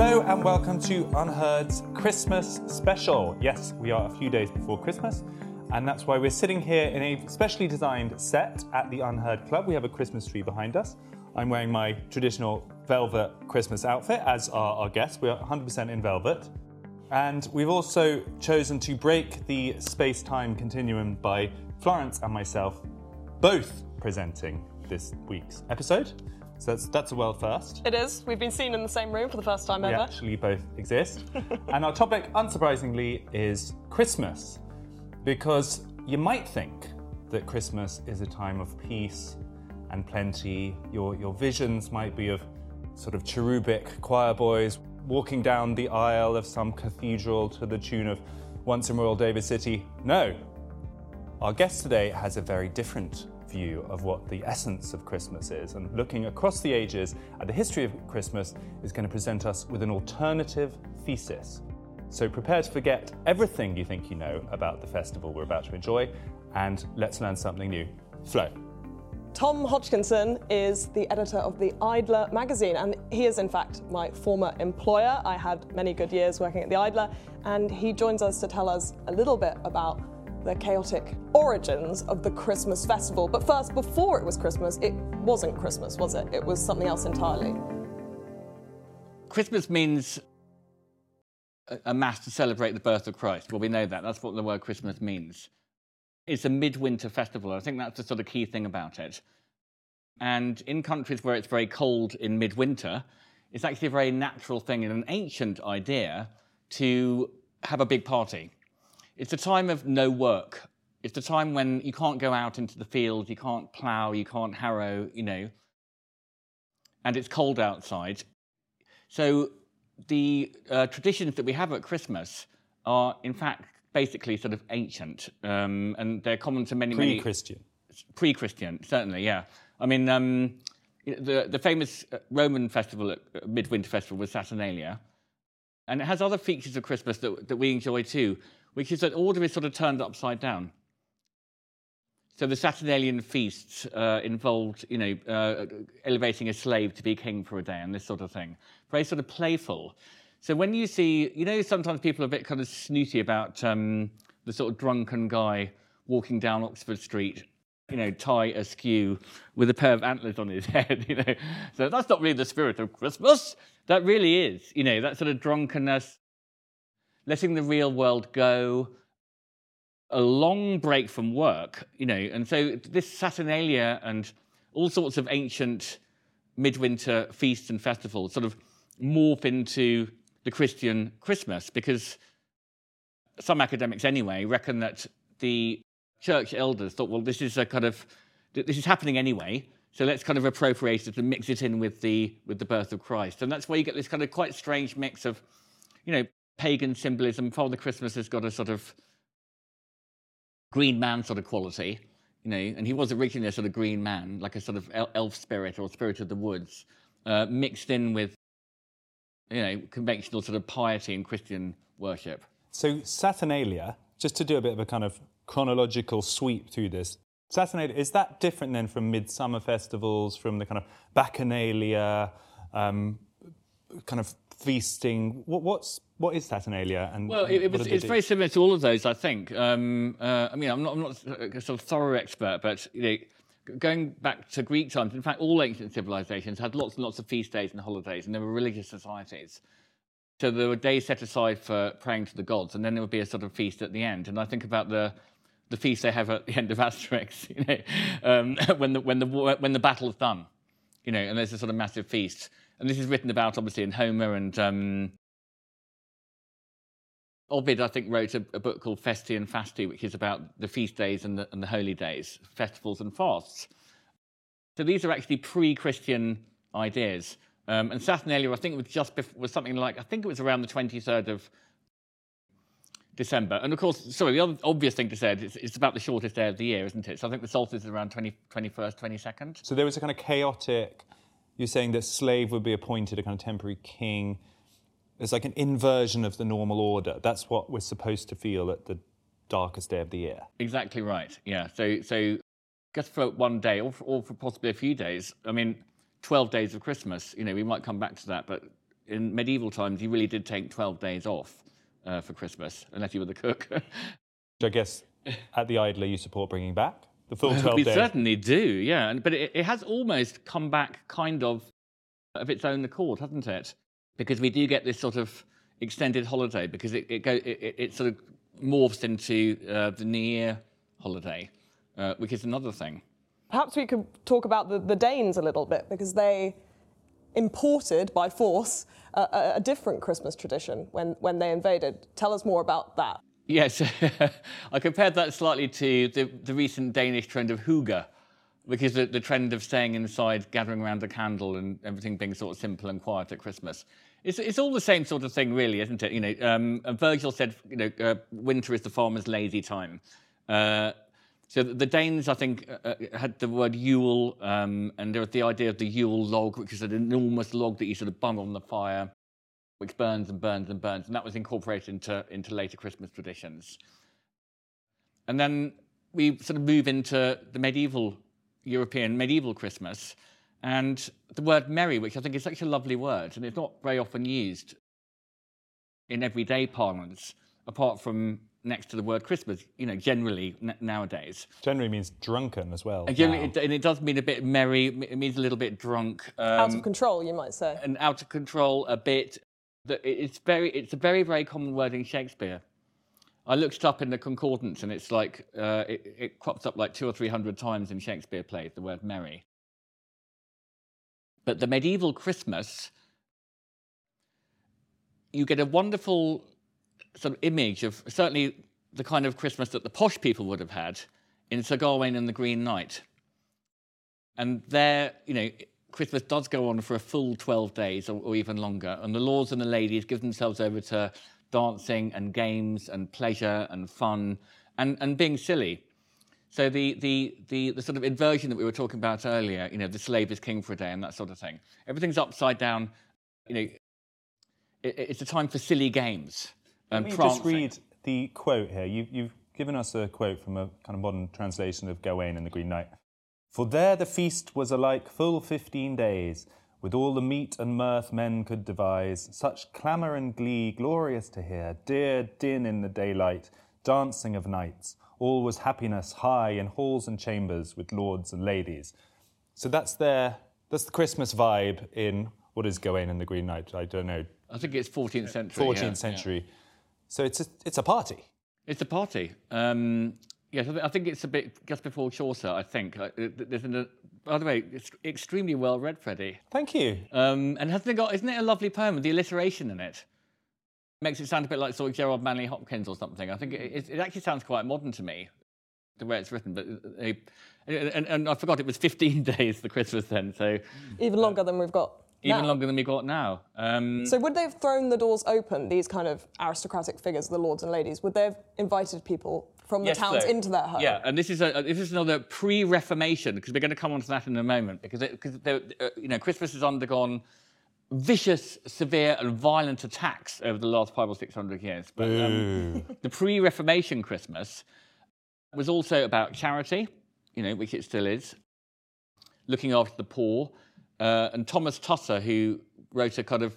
Hello and welcome to Unheard's Christmas special. Yes, we are a few days before Christmas, and that's why we're sitting here in a specially designed set at the Unheard Club. We have a Christmas tree behind us. I'm wearing my traditional velvet Christmas outfit, as are our guests. We are 100% in velvet. And we've also chosen to break the space time continuum by Florence and myself both presenting this week's episode. So that's, that's a world first. It is. We've been seen in the same room for the first time We ever. actually both exist. and our topic, unsurprisingly, is Christmas. Because you might think that Christmas is a time of peace and plenty. Your, your visions might be of sort of cherubic choir boys walking down the aisle of some cathedral to the tune of Once in Royal David City. No. Our guest today has a very different view of what the essence of Christmas is, and looking across the ages at the history of Christmas is going to present us with an alternative thesis. So prepare to forget everything you think you know about the festival we're about to enjoy, and let's learn something new. Flo. Tom Hodgkinson is the editor of the Idler magazine, and he is, in fact, my former employer. I had many good years working at the Idler, and he joins us to tell us a little bit about the chaotic origins of the Christmas festival. But first, before it was Christmas, it wasn't Christmas, was it? It was something else entirely. Christmas means a- mass to celebrate the birth of Christ. Well, we know that. That's what the word Christmas means. It's a midwinter festival. I think that's the sort of key thing about it. And in countries where it's very cold in midwinter, it's actually a very natural thing and an ancient idea to have a big party. It's a time of no work. It's a time when you can't go out into the field, you can't plough, you can't harrow, you know, and it's cold outside. So the uh, traditions that we have at Christmas are, in fact, basically sort of ancient, um, and they're common to many, many Pre-Christian. pre-Christian, certainly, yeah. I mean, um, the the famous uh, Roman festival, uh, midwinter festival, was Saturnalia, and it has other features of Christmas that that we enjoy too, which is that order is sort of turned upside down. So the Saturnalian feasts uh, involved, you know, uh, elevating a slave to be king for a day and this sort of thing. Very sort of playful. So when you see, you know, sometimes people are a bit kind of snooty about um, the sort of drunken guy walking down Oxford Street, you know, tie askew with a pair of antlers on his head, you know. So that's not really the spirit of Christmas. That really is, you know, that sort of drunkenness, letting the real world go, a long break from work, you know, and so this Saturnalia and all sorts of ancient midwinter feasts and festivals sort of morph into the Christian Christmas because some academics anyway reckon that the church elders thought, well, this is a kind of this is happening anyway, so let's kind of appropriate it and mix it in with the with the birth of Christ, and that's where you get this kind of quite strange mix of, you know, pagan symbolism. Father Christmas has got a sort of green man sort of quality, you know, and he was originally a sort of green man, like a sort of elf spirit or spirit of the woods, uh, mixed in with, you know, conventional sort of piety and Christian worship. So Saturnalia, just to do a bit of a kind of chronological sweep through this, Saturnalia, is that different then from midsummer festivals, from the kind of Bacchanalia, um, kind of feasting. What, what's what is Saturnalia? And Well, it, it was, it's very similar to all of those, I think. Um, uh, I mean, I'm not, I'm not a sort of thorough expert, but you know, going back to Greek times, in fact, all ancient civilizations had lots and lots of feast days and holidays, and there were religious societies. So there were days set aside for praying to the gods, and then there would be a sort of feast at the end. And I think about the the feast they have at the end of Asterix, you know, um, when the when the when the battle's done, you know, and there's a sort of massive feast. And this is written about obviously in Homer and um, Ovid, I think, wrote a, a book called Festi and Fasti, which is about the feast days and the, and the holy days, festivals and fasts. So these are actually pre-Christian ideas. Um, and Saturnalia, I think was just bef- was something like I think it was around the 23rd of December. And of course, sorry, the obvious thing to say is it's, it's about the shortest day of the year, isn't it? So I think the solstice is around 20, 21st, 22nd. So there was a kind of chaotic. You're saying that slave would be appointed a kind of temporary king. It's like an inversion of the normal order. That's what we're supposed to feel at the darkest day of the year. Exactly right. Yeah. So so just for one day, or for, or for possibly a few days. I mean, twelve days of Christmas. You know, we might come back to that, but in medieval times, you really did take twelve days off uh, for Christmas, unless you were the cook. Which I guess at the Idler you support bringing back the full 12 we days. certainly do. Yeah. But it, it has almost come back, kind of, of its own accord, hasn't it? Because we do get this sort of extended holiday because it it, go, it, it, sort of morphs into uh, the New Year holiday, uh, which is another thing. Perhaps we could talk about the, the Danes a little bit because they imported by force a, a, a different Christmas tradition when, when they invaded. Tell us more about that. Yes, I compared that slightly to the, the recent Danish trend of hygge, which is the, the trend of staying inside, gathering around a candle, and everything being sort of simple and quiet at Christmas. It's, it's all the same sort of thing, really, isn't it? You know, um, Virgil said, you know, uh, winter is the farmer's lazy time. Uh, so the Danes, I think, uh, uh, had the word Yule, um, and there was the idea of the Yule log, which is an enormous log that you sort of bung on the fire, which burns and burns and burns, and that was incorporated into, into later Christmas traditions. And then we sort of move into the medieval European medieval Christmas, and the word merry, which I think is such a lovely word, and it's not very often used in everyday parlance, apart from next to the word Christmas, you know, generally n- nowadays. Generally means drunken as well. And, generally, it, and it does mean a bit merry, it means a little bit drunk. Out um, of control, you might say. and out of control a bit. It's very, it's a very, very common word in Shakespeare. I looked it up in the concordance, and it's like uh, it, it crops up like two or three hundred times in Shakespeare plays. The word merry. But the medieval Christmas, you get a wonderful sort of image of certainly the kind of Christmas that the posh people would have had in Sir Gawain and the Green Knight. And there, you know, Christmas does go on for a full 12 days or, or even longer. And the lords and the ladies give themselves over to dancing and games and pleasure and fun and, and being silly. So the, the, the, the sort of inversion that we were talking about earlier, you know, the slave is king for a day and that sort of thing. Everything's upside down. You know, it, it's a time for silly games. Let And me just read the quote here. You, you've given us a quote from a kind of modern translation of Gawain and the Green Knight. For there the feast was alike full fifteen days, with all the meat and mirth men could devise, such clamour and glee glorious to hear, dear din in the daylight, dancing of nights. All was happiness high in halls and chambers with lords and ladies. So that's their that's the Christmas vibe in what is Gawain and the Green Knight. I don't know, I think it's 14th century. 14th yeah, yeah. century. So it's a, it's a party. It's a party. Um, yes, I, th- I think it's a bit just before Chaucer. I think Uh, there's an, uh, by the way, it's extremely well read, Freddie. Thank you. Um, and hasn't it got? Isn't it a lovely poem with the alliteration in it? Makes it sound a bit like sort of Gerard Manley Hopkins or something. I think it, it, actually sounds quite modern to me, the way it's written. But uh, and, and I forgot it was 15 days for Christmas then, so Even longer than we've got. even now. longer than we've got now. Um, So would they have thrown the doors open, these kind of aristocratic figures, the lords and ladies? Would they have invited people from the Yes, towns so- into their home? Yeah, and this is a this is another pre-Reformation because we're going to come on to that in a moment because because uh, you know Christmas has undergone vicious, severe, and violent attacks over the last five or six hundred years. But um, the pre-Reformation Christmas was also about charity, you know, which it still is, looking after the poor, uh, and Thomas Tusser, who wrote a kind of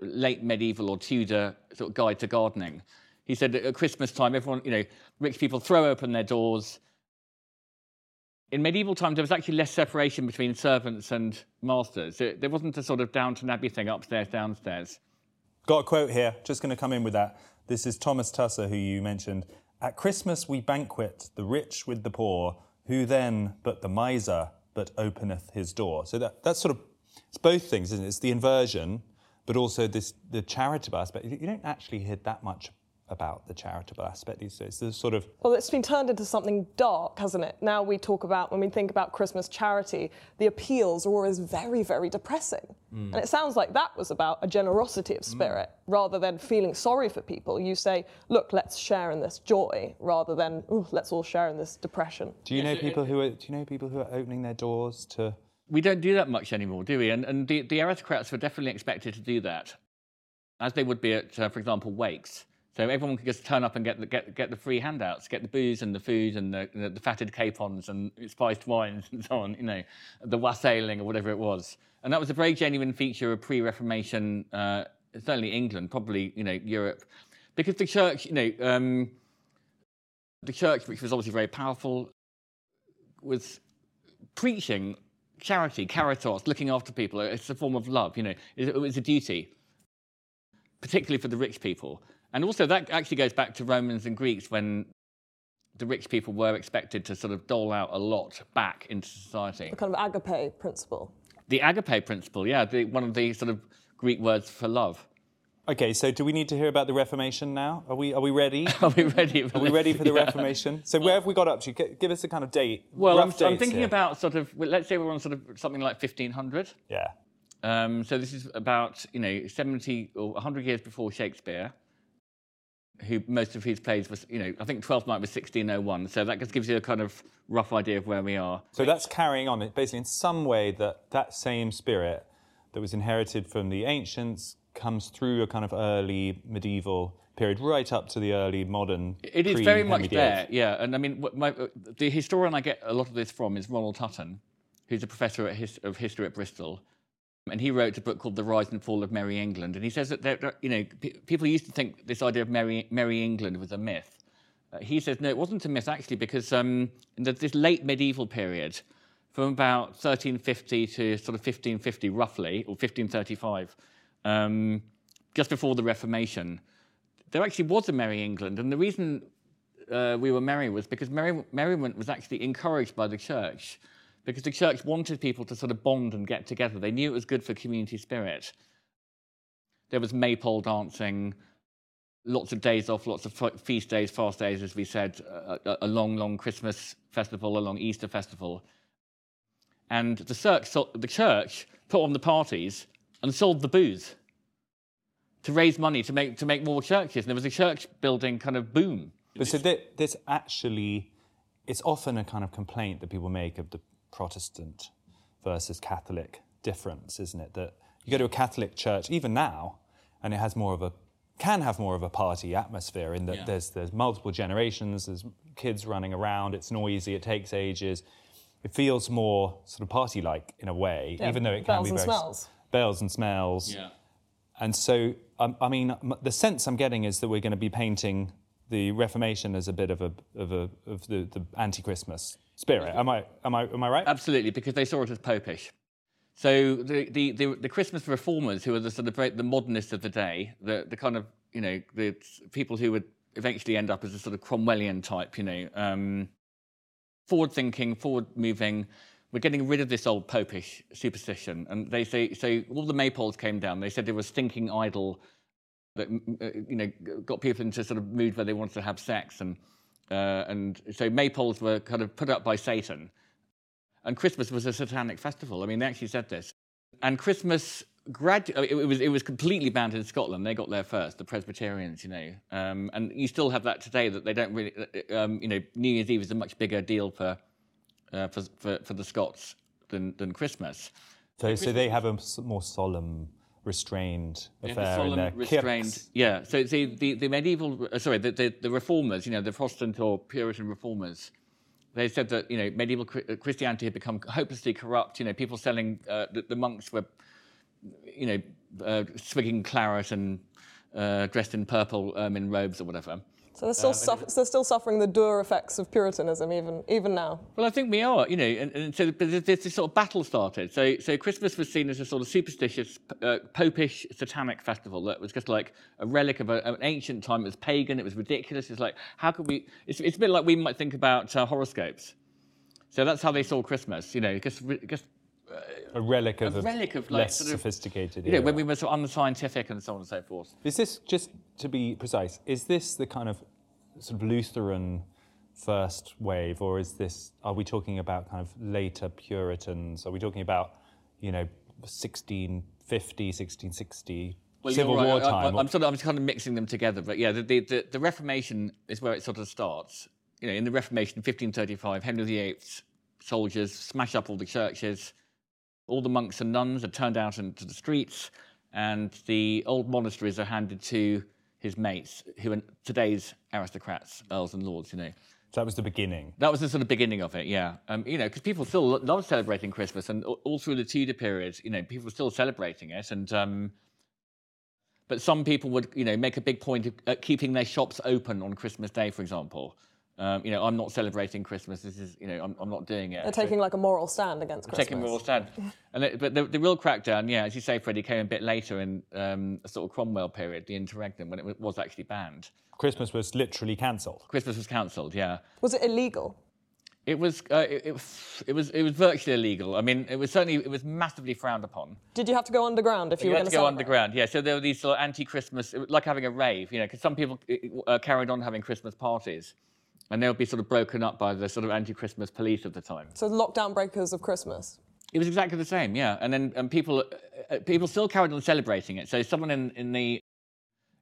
late medieval or Tudor sort of guide to gardening. He said that at Christmas time, everyone, you know, rich people throw open their doors. In medieval times, there was actually less separation between servants and masters. There wasn't a sort of Downton Abbey thing upstairs, downstairs. Got a quote here, just going to come in with that. This is Thomas Tusser, who you mentioned. At Christmas we banquet the rich with the poor, who then but the miser but openeth his door. So that, that's sort of, it's both things, isn't it? It's the inversion, but also this the charitable aspect. You don't actually hear that much about the charitable aspect these days. There's sort of well, it's been turned into something dark, hasn't it? Now we talk about when we think about Christmas charity, the appeals are always very, very depressing, mm. and it sounds like that was about a generosity of spirit mm. rather than feeling sorry for people. You say, look, let's share in this joy rather than let's all share in this depression. Do you know people who are? Do you know people who are opening their doors to? We don't do that much anymore, do we? And, and the, the aristocrats were definitely expected to do that, as they would be at, uh, for example, wakes so everyone could just turn up and get the, get, get the free handouts, get the booze and the food and the, the, the fatted capons and spiced wines and so on, you know, the wassailing or whatever it was. And that was a very genuine feature of pre-Reformation, uh, certainly England, probably, you know, Europe. Because the church, you know, um, the church, which was obviously very powerful, was preaching charity, caritas, looking after people. It's a form of love, you know. It was a duty, particularly for the rich people. And also, that actually goes back to Romans and Greeks when the rich people were expected to sort of dole out a lot back into society. The kind of agape principle. The agape principle, yeah, the, one of the sort of Greek words for love. Okay, so do we need to hear about the Reformation now? Are we are we ready? are we ready? are we ready for the yeah. Reformation? So where have we got up to? Give us a kind of date. Well, I'm, I'm, thinking here. about sort of let's say we're on sort of something like 1500. Yeah. Um, so this is about you know 70 or 100 years before Shakespeare who most of his plays was, you know, I think Twelfth Night was 1601. So that just gives you a kind of rough idea of where we are. So that's carrying on, basically, in some way, that that same spirit that was inherited from the ancients comes through a kind of early medieval period, right up to the early modern. It is very much there, yeah. And I mean, my, the historian I get a lot of this from is Ronald Hutton, who's a professor his, of history at Bristol and he wrote a book called The Rise and Fall of Merry England. And he says that, there, you know, p- people used to think this idea of Merry, Merry England was a myth. Uh, he says, no, it wasn't a myth actually, because um, in the, this late medieval period, from about 1350 to sort of 1550 roughly, or 1535, um, just before the Reformation, there actually was a Merry England. And the reason uh, we were merry was because merry, merriment was actually encouraged by the church because the church wanted people to sort of bond and get together. They knew it was good for community spirit. There was maypole dancing, lots of days off, lots of feast days, fast days, as we said, a, a long, long Christmas festival, a long Easter festival. And the church, the church put on the parties and sold the booze to raise money to make, to make more churches. And there was a church building kind of boom. But so this actually, it's often a kind of complaint that people make of the Protestant versus Catholic difference, isn't it? That you go to a Catholic church, even now, and it has more of a can have more of a party atmosphere in that yeah. there's there's multiple generations, there's kids running around, it's noisy, it takes ages. It feels more sort of party like in a way, yeah, even though it can be very smells. bells and smells. Yeah. And so, um, I mean, the sense I'm getting is that we're going to be painting the Reformation as a bit of a of a of the, the anti-Christmas spirit. Am I, am I, am I right? Absolutely, because they saw it as popish. So the, the, the, the Christmas reformers, who are the sort of the modernists of the day, the, the kind of, you know, the people who would eventually end up as a sort of Cromwellian type, you know, um, forward thinking, forward moving. We're getting rid of this old popish superstition. And they say, so all the maypoles came down. They said they was stinking idol that, uh, you know, got people into sort of mood where they wanted to have sex and uh, and so maypoles were kind of put up by Satan. And Christmas was a satanic festival. I mean, they actually said this. And Christmas gradually, it, was, it was completely banned in Scotland. They got there first, the Presbyterians, you know. Um, and you still have that today that they don't really, uh, um, you know, New Year's Eve is a much bigger deal for, uh, for, for, for, the Scots than, than Christmas. So, so they have a more solemn restrained affair in their restrained, Yeah. So the, the, the medieval, uh, sorry, the, the, the, reformers, you know, the Protestant or Puritan reformers, they said that you know medieval uh, Christianity had become hopelessly corrupt. You know, people selling uh, the, the, monks were, you know, uh, swigging claret and uh, dressed in purple ermine robes or whatever. So they're still, suff- they're still suffering the dour effects of Puritanism even, even now. Well, I think we are, you know, and, and so but there's this sort of battle started. So, so Christmas was seen as a sort of superstitious, uh, popish, satanic festival that was just like a relic of a, an ancient time. It was pagan. It was ridiculous. It's like, how could we? It's, it's a bit like we might think about uh, horoscopes. So that's how they saw Christmas, you know, just, just A relic of a relic of like less sort of, sophisticated. You know, era. when we were sort of unscientific and so on and so forth. Is this just to be precise? Is this the kind of sort of Lutheran first wave, or is this? Are we talking about kind of later Puritans? Are we talking about you know 1650, 1660 Well, Civil right. War I- I- time? I'm sort of I'm just kind of mixing them together, but yeah, the, the, the, the Reformation is where it sort of starts. You know, in the Reformation, 1535, Henry VIII's soldiers smash up all the churches. All the monks and nuns are turned out into the streets, and the old monasteries are handed to his mates, who are today's aristocrats, earls and lords. You know, so that was the beginning. that was the sort of beginning of it, yeah. Um, you know, because people still lo- love celebrating Christmas, and all- all through the Tudor period, you know, people were still celebrating it, and um, but some people would, you know, make a big point of uh, keeping their shops open on Christmas Day, for example. Um, you know, I'm not celebrating Christmas. This is, you know, I'm, I'm not doing it. They're taking like a moral stand against Christmas. taking moral stand. And it, but the, the real crackdown, yeah, as you say, Freddie, came a bit later in um, a sort of Cromwell period, the interregnum, when it was actually banned. Christmas was literally cancelled. Christmas was cancelled, yeah. Was it illegal? It was, uh, it, it, it was, it was virtually illegal. I mean, it was certainly, it was massively frowned upon. Did you have to go underground if you, You were had going to go celebrate? underground, yeah. So there were these sort of anti-Christmas, like having a rave, you know, because some people uh, carried on having Christmas parties, and they would be sort of broken up by the sort of anti-Christmas police of the time. So lockdown breakers of Christmas. It was exactly the same, yeah. And then and people, uh, people still carried on celebrating it. So someone in, in the,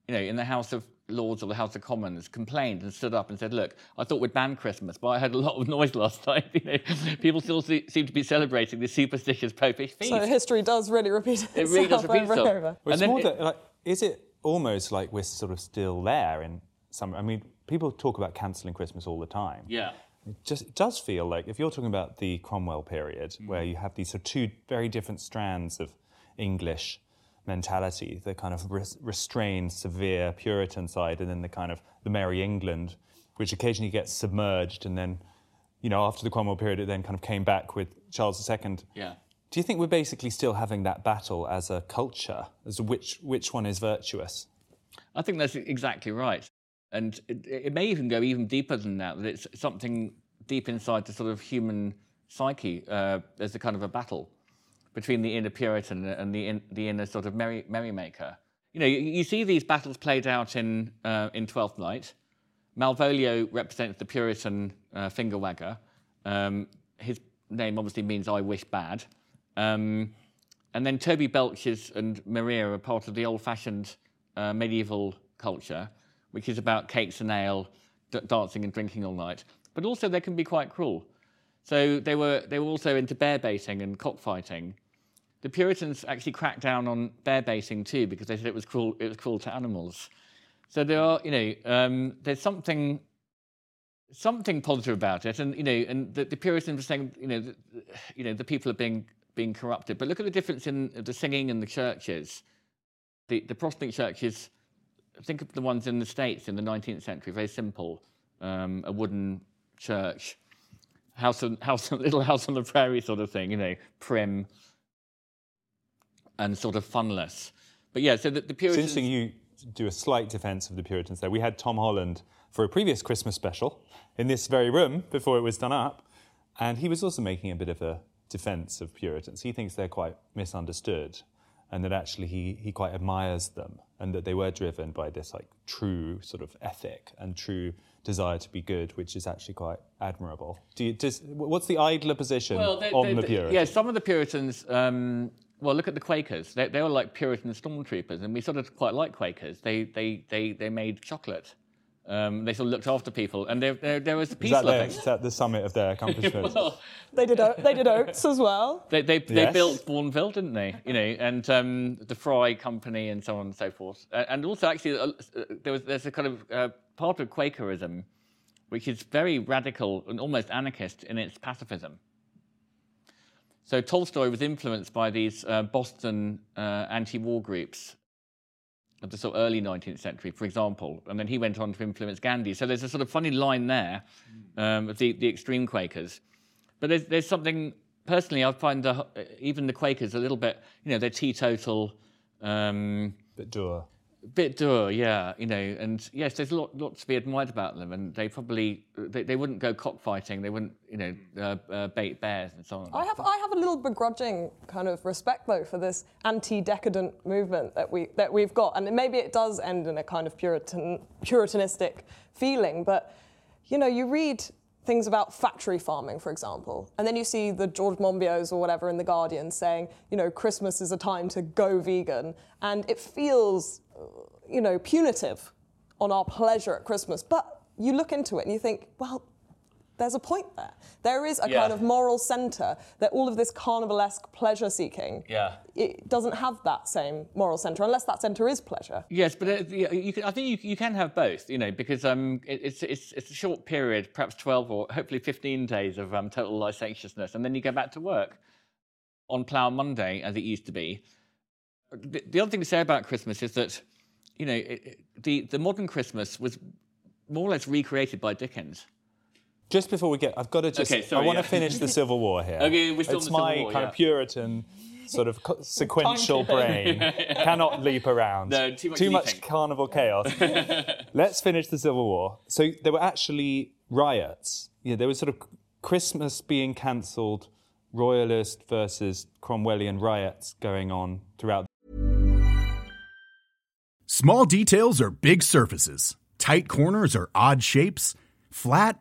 you know, in the House of Lords or the House of Commons complained and stood up and said, "Look, I thought we'd ban Christmas, but I heard a lot of noise last night. You know, people still se- seem to be celebrating this superstitious popish feast." So history does really repeat itself it really does repeat over itself. and over. Well, it's more it- that, like, is it almost like we're sort of still there in some? I mean, people talk about cancelling Christmas all the time. yeah. It just it does feel like if you're talking about the Cromwell period, Mm-hmm. where you have these sort of two very different strands of English mentality, the kind of res- restrained, severe Puritan side, and then the kind of the Merry England, which occasionally gets submerged, and then, you know, after the Cromwell period, it then kind of came back with Charles II. Yeah. Do you think we're basically still having that battle as a culture, as to which which one is virtuous? I think that's exactly right. And it, it may even go even deeper than that, that it's something deep inside the sort of human psyche. Uh, there's a kind of a battle between the inner Puritan and the, in, the inner sort of merry, merrymaker. You know, you, you see these battles played out in, uh, in Twelfth Night. Malvolio represents the Puritan uh, finger wagger. Um, his name obviously means I wish bad. Um, and then Toby Belches and Maria are part of the old fashioned uh, medieval culture, which is about cakes and ale, dancing and drinking all night. But also, they can be quite cruel. So they were, they were also into bear baiting and cockfighting. The Puritans actually cracked down on bear baiting too because they said it was cruel, it was cruel to animals. So there are, you know, um, there's something something positive about it, and you know, and the, the Puritans were saying, you know, the, you know, the people are being being corrupted. But look at the difference in the singing in the churches. The the Protestant churches, think of the ones in the states in the 19th century, very simple, um, a wooden church, house on house, little house on the prairie sort of thing, you know, prim and sort of funless. But yeah, so the, the It's Puritans. interesting you do a slight defence of the Puritans there. We had Tom Holland for a previous Christmas special in this very room before it was done up, and he was also making a bit of a defence of Puritans. He thinks they're quite misunderstood, and that actually he, he quite admires them, and that they were driven by this like true sort of ethic and true desire to be good, which is actually quite admirable. Do you, does, what's the idler position they- on they- the they- Puritans? Yeah, some of the Puritans. Um, well, look at the Quakers. They, they were like Puritan stormtroopers, and we sort of quite like Quakers. They they they they made chocolate. Um, they sort of looked after people, and there there, there was Is peace that, their, loving. is that the summit of their accomplishments? They did, o- they did oats as well. They, they, they built Bournville, didn't they? You know, and um, the Fry Company and so on and so forth. And also, actually, uh, uh, there was there's a kind of uh, part of Quakerism, which is very radical and almost anarchist in its pacifism. So Tolstoy was influenced by these uh, Boston uh, anti-war groups of the sort of early 19th century, for example, and then he went on to influence Gandhi. So there's a sort of funny line there um, of the, the extreme Quakers. But there's, there's something personally I find the, even the Quakers a little bit, you know, they're teetotal. Um, Bit dour. Bit dour, yeah, you know, and yes, there's a lot, lot to be admired about them, and they probably they, they wouldn't go cockfighting, they wouldn't, you know, uh, uh, bait bears and so on. I have I have a little begrudging kind of respect though for this anti-decadent movement that we that we've got, and maybe it does end in a kind of Puritan Puritanistic feeling, but you know, you read things about factory farming, for example, and then you see the George Monbiot's or whatever in the Guardian saying, you know, Christmas is a time to go vegan, and it feels, you know, punitive on our pleasure at Christmas, but you look into it and you think, well, there's a point there. There is a Yeah. kind of moral centre that all of this carnivalesque pleasure seeking, Yeah. it doesn't have that same moral centre unless that centre is pleasure. Yes, but uh, you, you can, I think you, you can have both, you know, because um, it, it's, it's, it's a short period, perhaps 12 or hopefully 15 days of um, total licentiousness, and then you go back to work on Plough Monday, as it used to be. The, the other thing to say about Christmas is that, you know, it, it- the, the modern Christmas was more or less recreated by Dickens. Just before we get, I've got to just. Okay, sorry, I want yeah. to finish the Civil War here. Okay, we're still it's in the Civil my War, kind yeah. of Puritan sort of sequential brain cannot leap around. No, too much leaping. carnival chaos. Let's finish the Civil War. So there were actually riots. Yeah, there was sort of Christmas being cancelled, royalist versus Cromwellian riots going on throughout Small details are big surfaces. Tight corners are odd shapes. Flat,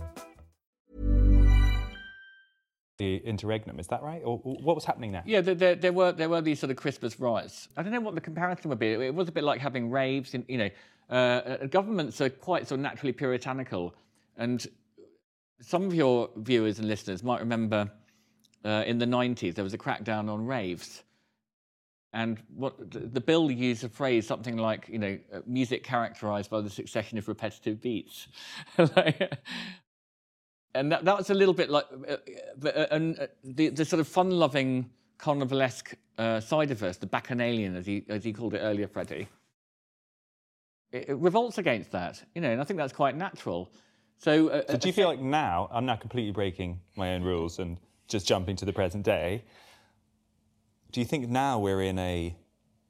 The interregnum. Is that right? Or or what was happening there? Yeah, there, there, there were there were these sort of Christmas riots. I don't know what the comparison would be. It was a bit like having raves. In, you know, uh, uh, governments are quite sort of naturally puritanical, and some of your viewers and listeners might remember uh, in the 90s there was a crackdown on raves. And what the, the bill used a phrase something like, you know, uh, music characterized by the succession of repetitive beats. Like, and that, that was a little bit like uh, uh, uh, and, uh, the, the sort of fun-loving carnivalesque uh, side of us, the bacchanalian, as he, as he called it earlier, Freddie. It, it revolts against that, you know, and I think that's quite natural. So, uh, So do you feel like now, I'm now completely breaking my own rules and just jumping to the present day. Do you think now we're in a,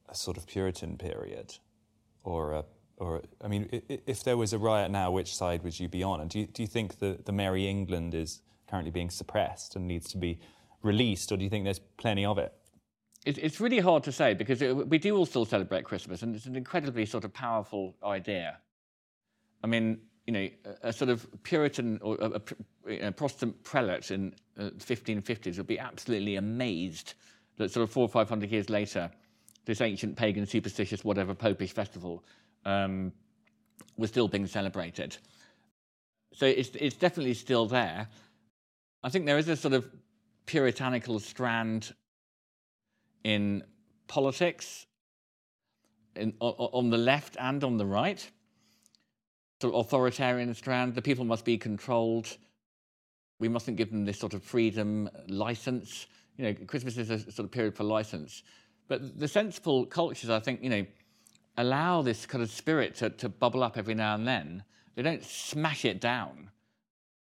a sort of Puritan period? Or, a, or I mean, if there was a riot now, which side would you be on? And do you, do you think the, the Merry England is currently being suppressed and needs to be released? Or do you think there's plenty of it? it, it's really hard to say because we do all still celebrate Christmas, and it's an incredibly sort of powerful idea. I mean, you know, a, sort of Puritan or a Protestant prelate in uh, the 1550s would be absolutely amazed that sort of four or five hundred years later, this ancient pagan, superstitious, whatever popish festival um, was still being celebrated. So it's, it's definitely still there. I think there is a sort of puritanical strand in politics in, on the left and on the right. Sort of authoritarian strand. The people must be controlled. We mustn't give them this sort of freedom, license. You know, Christmas is a sort of period for license. But the sensible cultures, I think, you know, allow this kind of spirit to, to bubble up every now and then. They don't smash it down.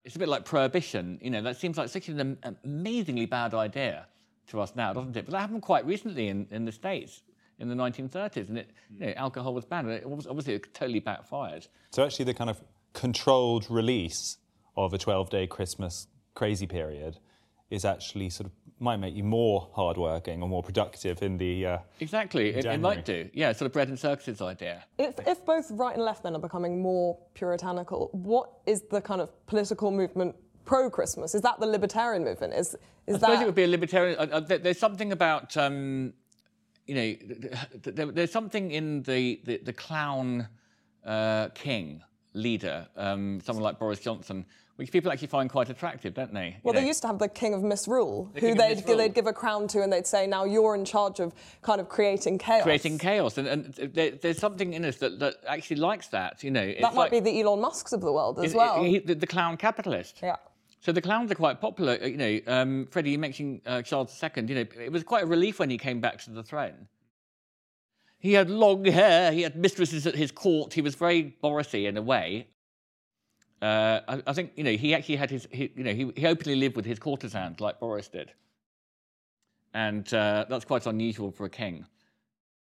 It's a bit like prohibition. You know, that seems like such an amazingly bad idea to us now, doesn't it? But that happened quite recently in, in the States in the 1930s, and it, you know, alcohol was banned. It was obviously it totally backfired. So actually, the kind of controlled release of a 12-day Christmas crazy period is actually sort of might make you more hardworking or more productive in the uh, exactly it, it, might do yeah sort of bread and circuses idea if, if both right and left then are becoming more puritanical what is the kind of political movement pro Christmas? Is that the libertarian movement? Is is I that? suppose it would be a libertarian. Uh, uh, there's something about um, you know, there's something in the the, the clown uh, king leader, um, someone like Boris Johnson, which people actually find quite attractive, don't they? Well, they used to have the king of misrule, the who they'd, misrule. they'd give a crown to, and they'd say, "Now you're in charge of kind of creating chaos." Creating chaos, and, and there, there's something in us that, that actually likes that. You know, that might like, be the Elon Musk's of the world as well. He, the, the clown capitalist. Yeah. So the clowns are quite popular. You know, um, Freddie, you mentioned uh, Charles II. You know, it was quite a relief when he came back to the throne. He had long hair. He had mistresses at his court. He was very Borisy in a way. Uh, I, I, think you know he actually had his. He, you know, he, he openly lived with his courtesans like Boris did, and uh, that's quite unusual for a king.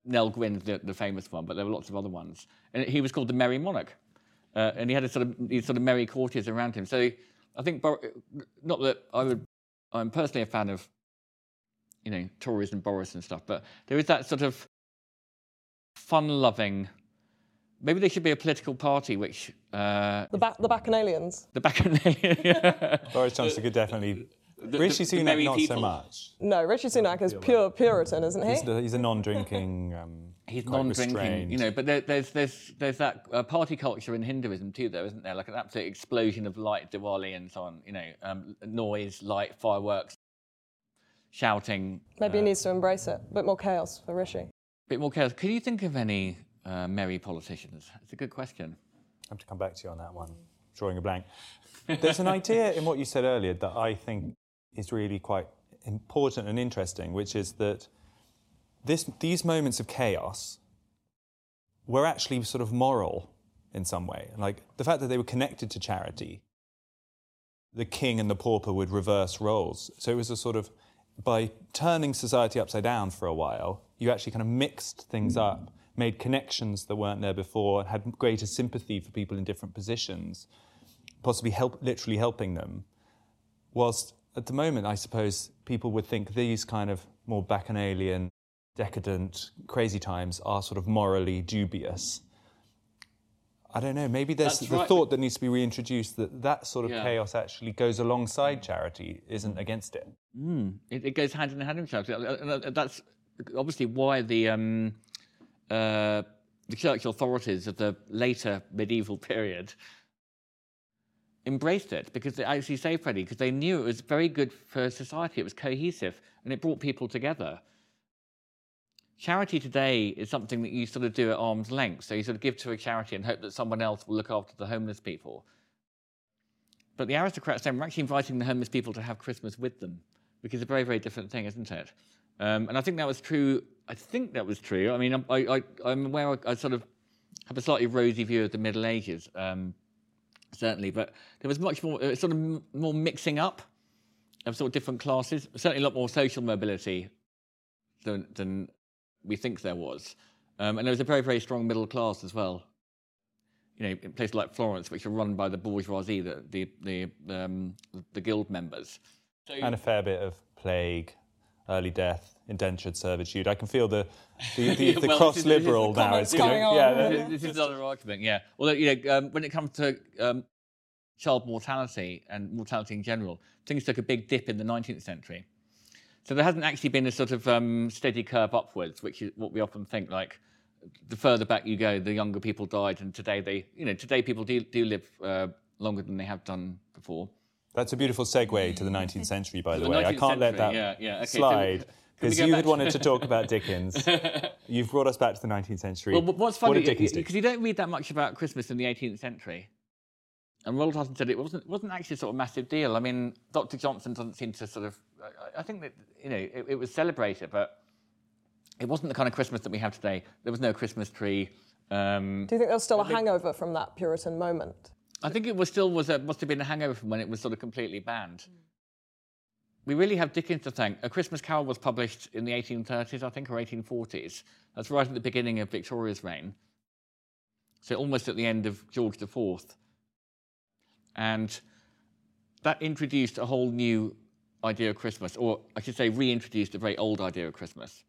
Nell Gwyn's the, the, famous one, but there were lots of other ones. And he was called the Merry Monarch, uh, and he had a sort of these sort of merry courtiers around him. So I think, not that I would, I'm personally a fan of, you know, Tories and Boris and stuff, but there is that sort of fun-loving. Maybe there should be a political party which uh, the back the Bacchanalians. The Bacchanalians. Boris Johnson could definitely the, Rishi the, Sunak, not people. so much. No, Rishi Sunak is pure Puritan, isn't he? He's, the, he's a non-drinking. Um, he's non-drinking, you know. But there, there's there's there's that uh, party culture in Hinduism too, though, isn't there? Like an absolute explosion of light, Diwali, and so on. You know, um, noise, light, fireworks, shouting. Maybe uh, he needs to embrace it. A bit more chaos for Rishi. A bit more chaos. Can you think of any uh, merry politicians? It's a good question. I have to come back to you on that one. Drawing a blank. There's an idea in what you said earlier that I think is really quite important and interesting, which is that this, these moments of chaos were actually sort of moral in some way. Like the fact that they were connected to charity, the king and the pauper would reverse roles. So it was a sort of, by turning society upside down for a while, you actually kind of mixed things up, made connections that weren't there before, and had greater sympathy for people in different positions, possibly help, literally helping them. Whilst at the moment, I suppose people would think these kind of more bacchanalian, decadent, crazy times are sort of morally dubious. I don't know. Maybe there's That's the right. thought that needs to be reintroduced that that sort of yeah. chaos actually goes alongside charity, isn't against it. Mm. It, it, goes hand in hand with charity. That's obviously why the um, uh, the church authorities of the later medieval period embraced it because they actually saved Freddie because they knew it was very good for society. It was cohesive and it brought people together. Charity today is something that you sort of do at arm's length. So you sort of give to a charity and hope that someone else will look after the homeless people. But the aristocrats then were actually inviting the homeless people to have Christmas with them, which is a very, very different thing, isn't it? Um, and I think that was true. I think that was true. I mean, I, am aware I, I, sort of have a slightly rosy view of the Middle Ages. Um, certainly. But there was much more, uh, sort of more mixing up of sort of different classes. Certainly a lot more social mobility than, than we think there was. Um, and there was a very, very strong middle class as well. You know, in places like Florence, which are run by the bourgeoisie, the the the, um, the guild members. So, and a fair bit of plague, early death, indentured servitude. I can feel the the, the, the well, cross this is- this is liberal now. It's going going on. yeah. Yeah. this is another argument, yeah. Although, you know, um, when it comes to um, child mortality and mortality in general, things took a big dip in the 19th century. So there hasn't actually been a sort of um, steady curve upwards, which is what we often think. Like, the further back you go, the younger people died, and today they, you know, today people do, do live uh, longer than they have done before. That's a beautiful segue to the 19th century, by the, The way. I can't let that yeah, yeah. Okay, slide can we because you had to- wanted to talk about Dickens. You've brought us back to the 19th century. Well, but what's What funny did Dickens do? because you don't read that much about Christmas in the 18th century. And Ronald Hutton said it wasn't wasn't actually sort of massive deal. I mean, Dr. Johnson doesn't seem to sort of. I, I think that you know it, it was celebrated, but it wasn't the kind of Christmas that we have today. There was no Christmas tree. Um, Do you think there's still a hangover from that Puritan moment? I think it was still was a, must have been a hangover from when it was sort of completely banned. We really have Dickens to thank. A Christmas Carol was published in the 1830s, I think, or 1840s. That's right at the beginning of Victoria's reign. So almost at the end of George IV. And that introduced a whole new idea of Christmas, or I should say, reintroduced a very old idea of Christmas.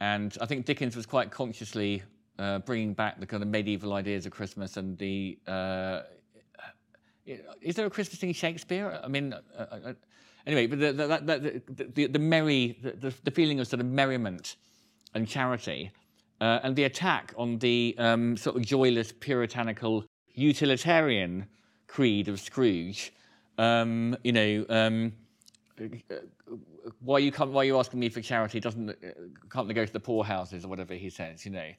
And I think Dickens was quite consciously uh, bringing back the kind of medieval ideas of Christmas and the. Uh, is there a Christmas in Shakespeare? I mean, uh, uh, anyway, but the, the, the, the, the, merry, the, the feeling of sort of merriment and charity, uh, and the attack on the um, sort of joyless, puritanical, utilitarian creed of Scrooge. Um, you know, um, why you why are you asking me for charity? Doesn't uh, can't they go to the poorhouses or whatever he says? You know.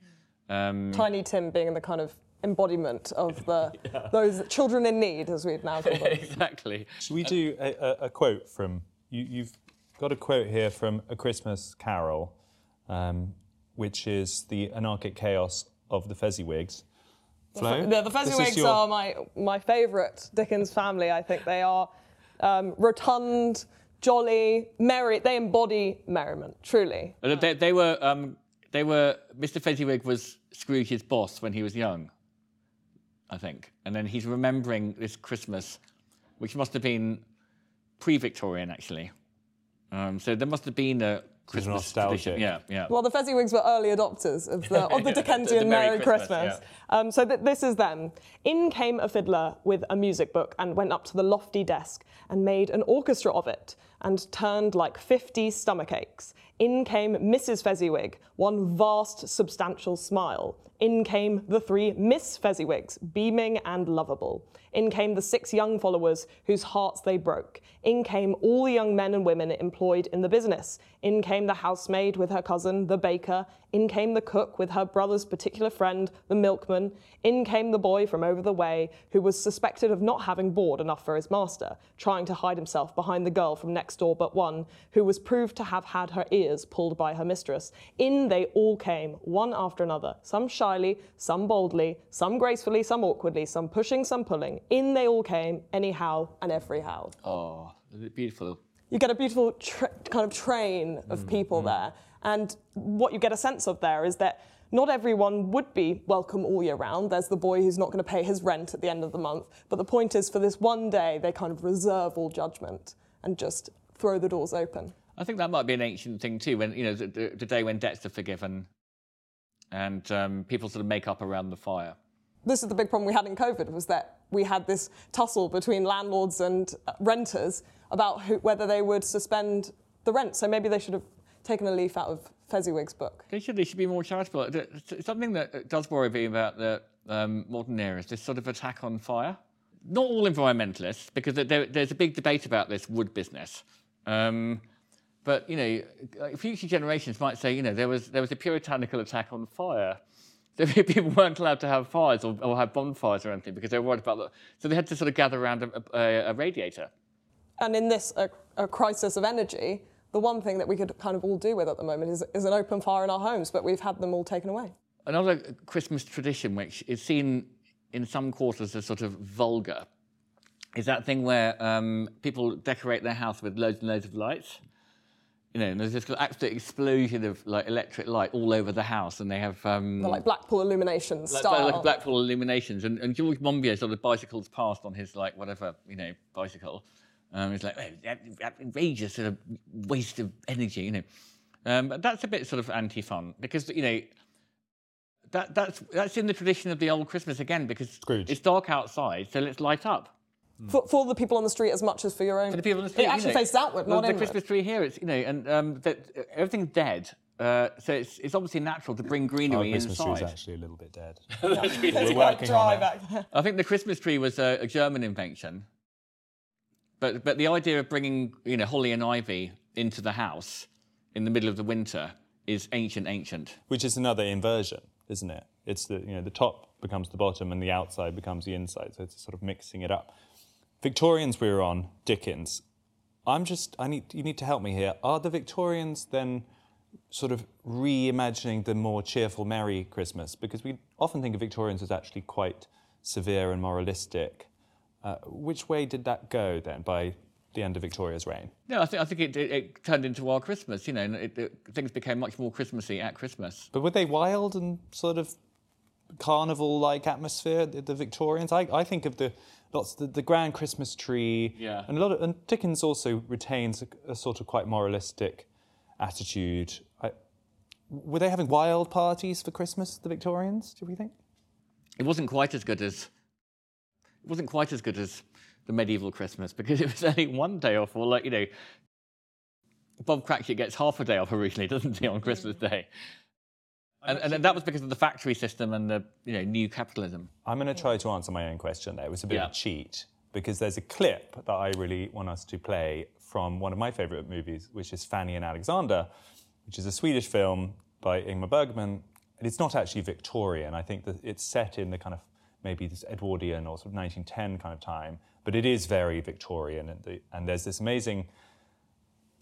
Um, Tiny Tim being the kind of embodiment of the those children in need, as we'd now call them. exactly. Should we do a, a, a quote from you, you've got a quote here from A Christmas Carol, um, which is the anarchic chaos of the Fezziwigs. Flo? The, the Fezziwigs your- are my my favourite Dickens family. I think they are um, rotund, jolly, merry. They embody merriment, truly. They, they were, um, they were. Mr. Fezziwig was Scrooge's boss when he was young, I think, and then he's remembering this Christmas, which must have been pre-Victorian actually. Um, so there must have been a Christmas nostalgic. tradition. Yeah, yeah. Well, the Fezziwigs were early adopters of the, of the Yeah, Dickensian the Merry Merry Christmas, Christmas. Um, so th- this is them. In came a fiddler with a music book and went up to the lofty desk and made an orchestra of it and turned like 50 stomach aches. In came Mrs. Fezziwig, one vast, substantial smile. In came the three Miss Fezziwigs, beaming and lovable. In came the six young followers whose hearts they broke. In came all the young men and women employed in the business. In came the housemaid with her cousin, the baker. In came the cook with her brother's particular friend, the milkman. In came the boy from over the way, who was suspected of not having board enough for his master, trying to hide himself behind the girl from next door but one, who was proved to have had her ears pulled by her mistress. In they all came, one after another, some shyly, some boldly, some gracefully, some awkwardly, some pushing, some pulling. In they all came, anyhow and everyhow Oh, beautiful. you get a beautiful tra- kind of train of people mm-hmm. there. And what you get a sense of there is that not everyone would be welcome all year round. There's the boy who's not going to pay his rent at the end of the month. But the point is, for this one day, they kind of reserve all judgment and just throw the doors open. I think that might be an ancient thing too. When you know the, the, day when debts are forgiven, and um, people sort of make up around the fire. This is the big problem we had in COVID was that we had this tussle between landlords and uh, renters about who, whether they would suspend the rent. So maybe they should have taken a leaf out of Fezziwig's book. They should. They should be more charitable. It's Something that does worry me about the um, modern era is this sort of attack on fire. Not all environmentalists, because there, there's a big debate about this wood business. Um, but you know, future generations might say, you know, there was there was a puritanical attack on fire. So people weren't allowed to have fires or, or have bonfires or anything because they were worried about that. So they had to sort of gather around a, a, a radiator. And in this a, a crisis of energy, the one thing that we could kind of all do with at the moment is, is an open fire in our homes, but we've had them all taken away. Another Christmas tradition, which is seen in some quarters as sort of vulgar, is that thing where um, people decorate their house with loads and loads of lights. You know, and there's this absolute explosion of like electric light all over the house, and they have um, like Blackpool illuminations like, style. like Blackpool illuminations. And, and George Monbiot sort of bicycles past on his like whatever you know bicycle, Um, it's like "Oh, that- that outrageous sort of waste of energy, you know. Um, but that's a bit sort of anti-fun because you know that that's that's in the tradition of the old Christmas again because it's dark outside, so let's light up. For, for the people on the street as much as for your own. For the people on the street, It you actually know. faces outward, Well, not the inward. Christmas tree here, it's you know, and um, that everything's dead. Uh, so it's, it's obviously natural to bring Our greenery Christmas tree is inside. actually a little bit dead. It's We're working dry on it. back there. I think the Christmas tree was a, a German invention, but but the idea of bringing you know holly and ivy into the house in the middle of the winter is ancient, ancient. Which is another inversion, isn't it? It's the you know the top becomes the bottom and the outside becomes the inside. So it's sort of mixing it up. Victorians we were on Dickens. I'm just I need you need to help me here. Are the Victorians then sort of reimagining the more cheerful, merry Christmas? Because we often think of Victorians as actually quite severe and moralistic. Uh, which way did that go then by the end of Victoria's reign? No, I think I think it, it, it turned into our Christmas. You know, and it, it, things became much more Christmassy at Christmas. But were they wild and sort of carnival-like atmosphere? The, the Victorians. I, I think of the lots the, the grand Christmas tree. Yeah. And a lot of and Dickens also retains a, a sort of quite moralistic attitude. I, were they having wild parties for Christmas? The Victorians, do we think? It wasn't quite as good as it wasn't quite as good as the medieval Christmas because it was only one day off. Or like you know, Bob Cratchit gets half a day off originally, doesn't he, on Christmas Day? And, and then that was because of the factory system and the you know new capitalism. I'm going to try to answer my own question there. It was a bit Yeah. of a cheat because there's a clip that I really want us to play from one of my favourite movies, which is Fanny and Alexander, which is a Swedish film by Ingmar Bergman. And it's not actually Victorian. I think that it's set in the kind of maybe this Edwardian or sort of 1910 kind of time, but it is very Victorian. And, the, and there's this amazing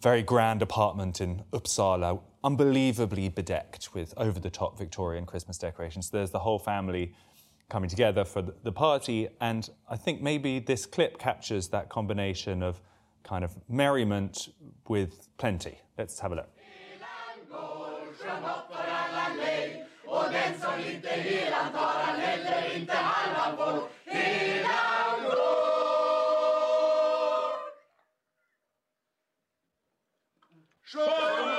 very grand apartment in Uppsala, unbelievably bedecked with over the top Victorian Christmas decorations. There's the whole family coming together for the, the party, and I think maybe this clip captures that combination of kind of merriment with plenty. Let's have a look. den som inte helan tar han heller inte halvan får. Helan går! Sjung!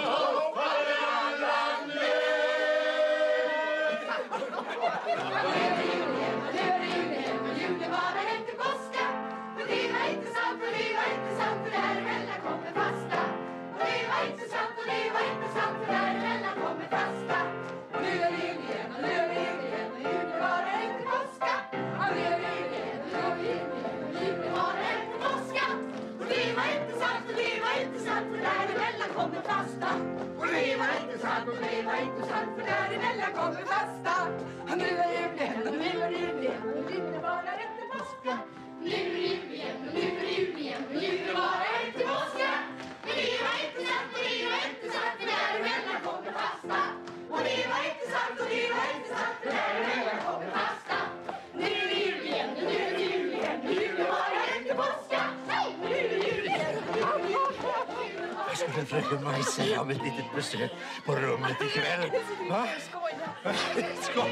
intressant för däremellan kommer fasta. Skulle fröken Maj säga om ett litet besök på rummet ikväll? Va? Skål!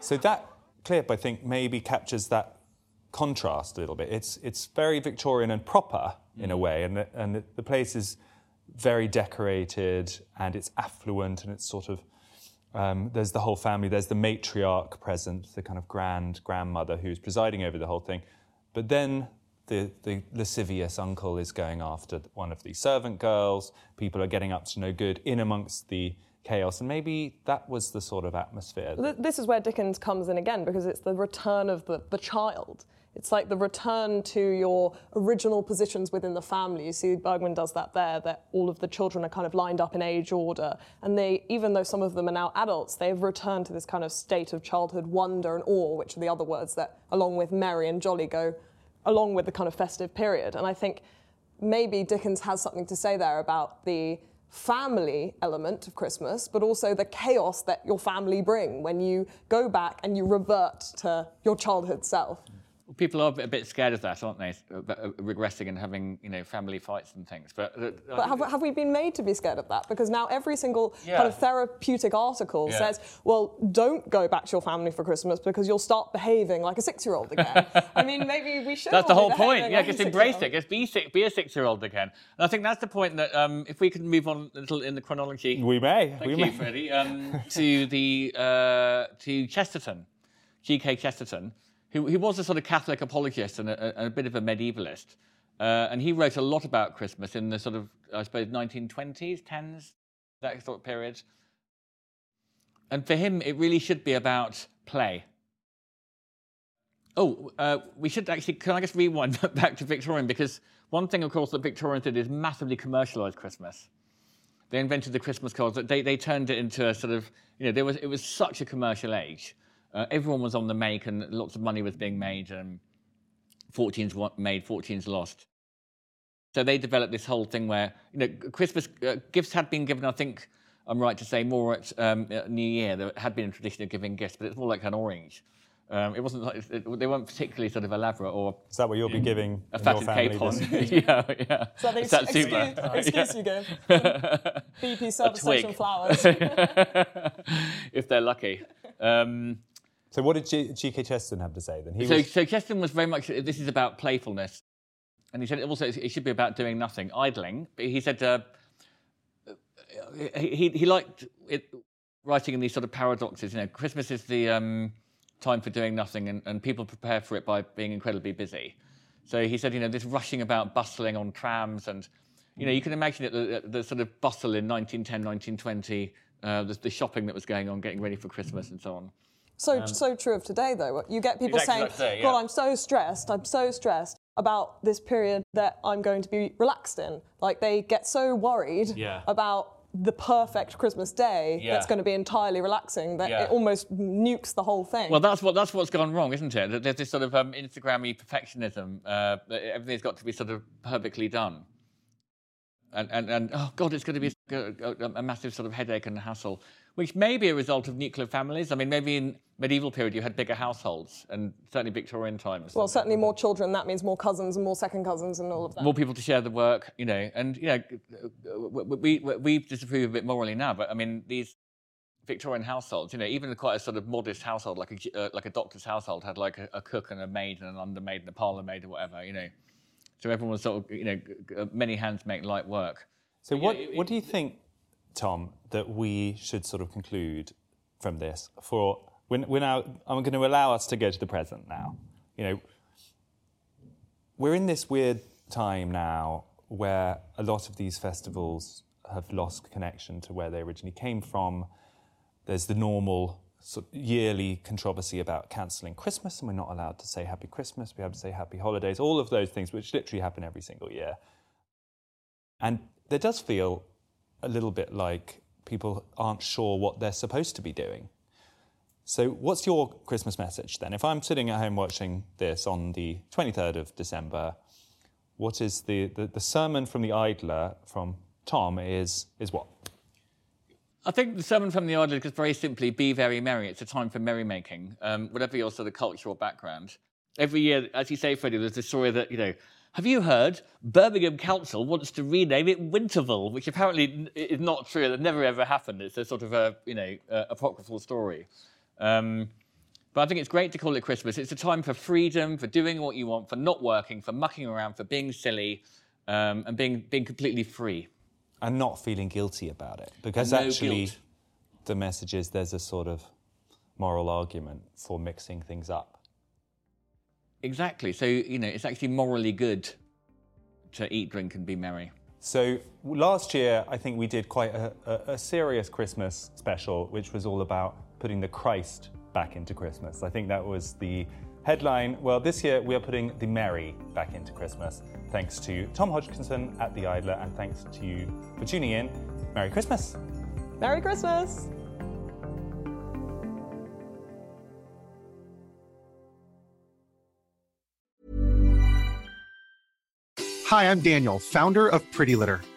So that clip, I think, maybe captures that contrast a little bit. It's it's very Victorian and proper in a mm. way, and the, and the, the place is very decorated and it's affluent and it's sort of um, there's the whole family. There's the matriarch present, the kind of grand grandmother who's presiding over the whole thing, but then. The, the lascivious uncle is going after one of the servant girls. People are getting up to no good in amongst the chaos, and maybe that was the sort of atmosphere. Th- This is where Dickens comes in again because it's the return of the, the child. It's like the return to your original positions within the family. You see, Bergman does that there, that all of the children are kind of lined up in age order. And they, even though some of them are now adults, they've returned to this kind of state of childhood wonder and awe, which are the other words that, along with merry and jolly, go along with the kind of festive period. And I think maybe Dickens has something to say there about the family element of Christmas, but also the chaos that your family bring when you go back and you revert to your childhood self. People are a bit scared of that, aren't they? Regressing and having, you know, family fights and things. But, uh, but have, have, we been made to be scared of that? Because now every single yeah. kind of therapeutic article yeah. says, well, don't go back to your family for Christmas because you'll start behaving like a six-year-old again. I mean, maybe we should. That's the whole point. Yeah, like just embrace it. Just be six, be a six-year-old again. And I think that's the point that um, if we can move on a little in the chronology. We may. Thank we you, may. Freddie. Um, to the uh, to Chesterton, G.K. Chesterton who was a sort of Catholic apologist and a, a bit of a medievalist. Uh, and he wrote a lot about Christmas in the sort of, I suppose, 1920s, 10s, that sort of period. And for him, it really should be about play. Oh, uh, we should actually, can I just rewind back to Victorian? Because one thing, of course, that Victorians did is massively commercialize Christmas. They invented the Christmas cards. They, they turned it into a sort of, you know, there was, it was such a commercial age uh, everyone was on the make and lots of money was being made and fortunes made, fortunes lost. So they developed this whole thing where, you know, Christmas uh, gifts had been given, I think I'm right to say, more at um, New Year. There had been a tradition of giving gifts, but it's more like an orange. Um, it wasn't like, it, they weren't particularly sort of elaborate or. Is that what you'll be giving a fatted capon? yeah, yeah. So the ex- excuse, excuse you give BP service station flowers. if they're lucky. Um, so what did G.K. Chesterton have to say then? He so, was... so Chesterton was very much, this is about playfulness. And he said also it should be about doing nothing, idling. But he said uh, he, he liked it, writing in these sort of paradoxes. You know, Christmas is the um, time for doing nothing, and, and people prepare for it by being incredibly busy. So he said, you know, this rushing about, bustling on trams, and you know, you can imagine it, the, the sort of bustle in 1910, 1920, uh, the, the shopping that was going on, getting ready for Christmas, and so on. So um, so true of today, though. You get people exactly saying, say, yeah. "God, I'm so stressed. I'm so stressed about this period that I'm going to be relaxed in." Like they get so worried yeah. about the perfect Christmas day yeah. that's going to be entirely relaxing that yeah. it almost nukes the whole thing. Well, that's what that's what's gone wrong, isn't it? That there's this sort of um, Instagrammy perfectionism. Uh, everything's got to be sort of perfectly done. And, and, and oh god, it's going to be a, a, massive sort of headache and hassle which may be a result of nuclear families. I mean, maybe in medieval period you had bigger households, and certainly Victorian times. Well, certainly more children. That means more cousins and more second cousins and all of that. More people to share the work, you know. And you know, we we, we disapprove of it morally now, but I mean these. Victorian households, you know, even quite a sort of modest household, like a uh, like a doctor's household, had like a, a cook and a maid and an undermaid and a parlour maid or whatever, you know. So everyone was sort of, you know, many hands make light work. So what yeah, it, what do you think Tom, that we should sort of conclude from this for we're, we're now I'm going to allow us to go to the present now. You know, we're in this weird time now where a lot of these festivals have lost connection to where they originally came from. There's the normal sort of yearly controversy about cancelling Christmas, and we're not allowed to say Happy Christmas. We have to say Happy Holidays. All of those things, which literally happen every single year. And there does feel a little bit like people aren't sure what they're supposed to be doing. So, what's your Christmas message then? If I'm sitting at home watching this on the 23rd of December, what is the, the, the sermon from the Idler from Tom is, is what? I think the sermon from the Idler is very simply be very merry. It's a time for merrymaking, um, whatever your sort of cultural background. Every year, as you say, Freddie, there's a story that, you know, have you heard Birmingham Council wants to rename it Winterval, which apparently is not true. That never ever happened. It's a sort of a you know apocryphal story. Um, but I think it's great to call it Christmas. It's a time for freedom, for doing what you want, for not working, for mucking around, for being silly, um, and being being completely free. And not feeling guilty about it, because no actually, guilt. the message is there's a sort of moral argument for mixing things up. Exactly. So, you know, it's actually morally good to eat, drink, and be merry. So, last year, I think we did quite a, a, a, serious Christmas special, which was all about putting the Christ back into Christmas. I think that was the headline. Well, this year, we are putting the Merry back into Christmas. Thanks to Tom Hodgkinson at The Idler, and thanks to you for tuning in. Merry Christmas! Merry Christmas! Hi, I'm Daniel, founder of Pretty Litter.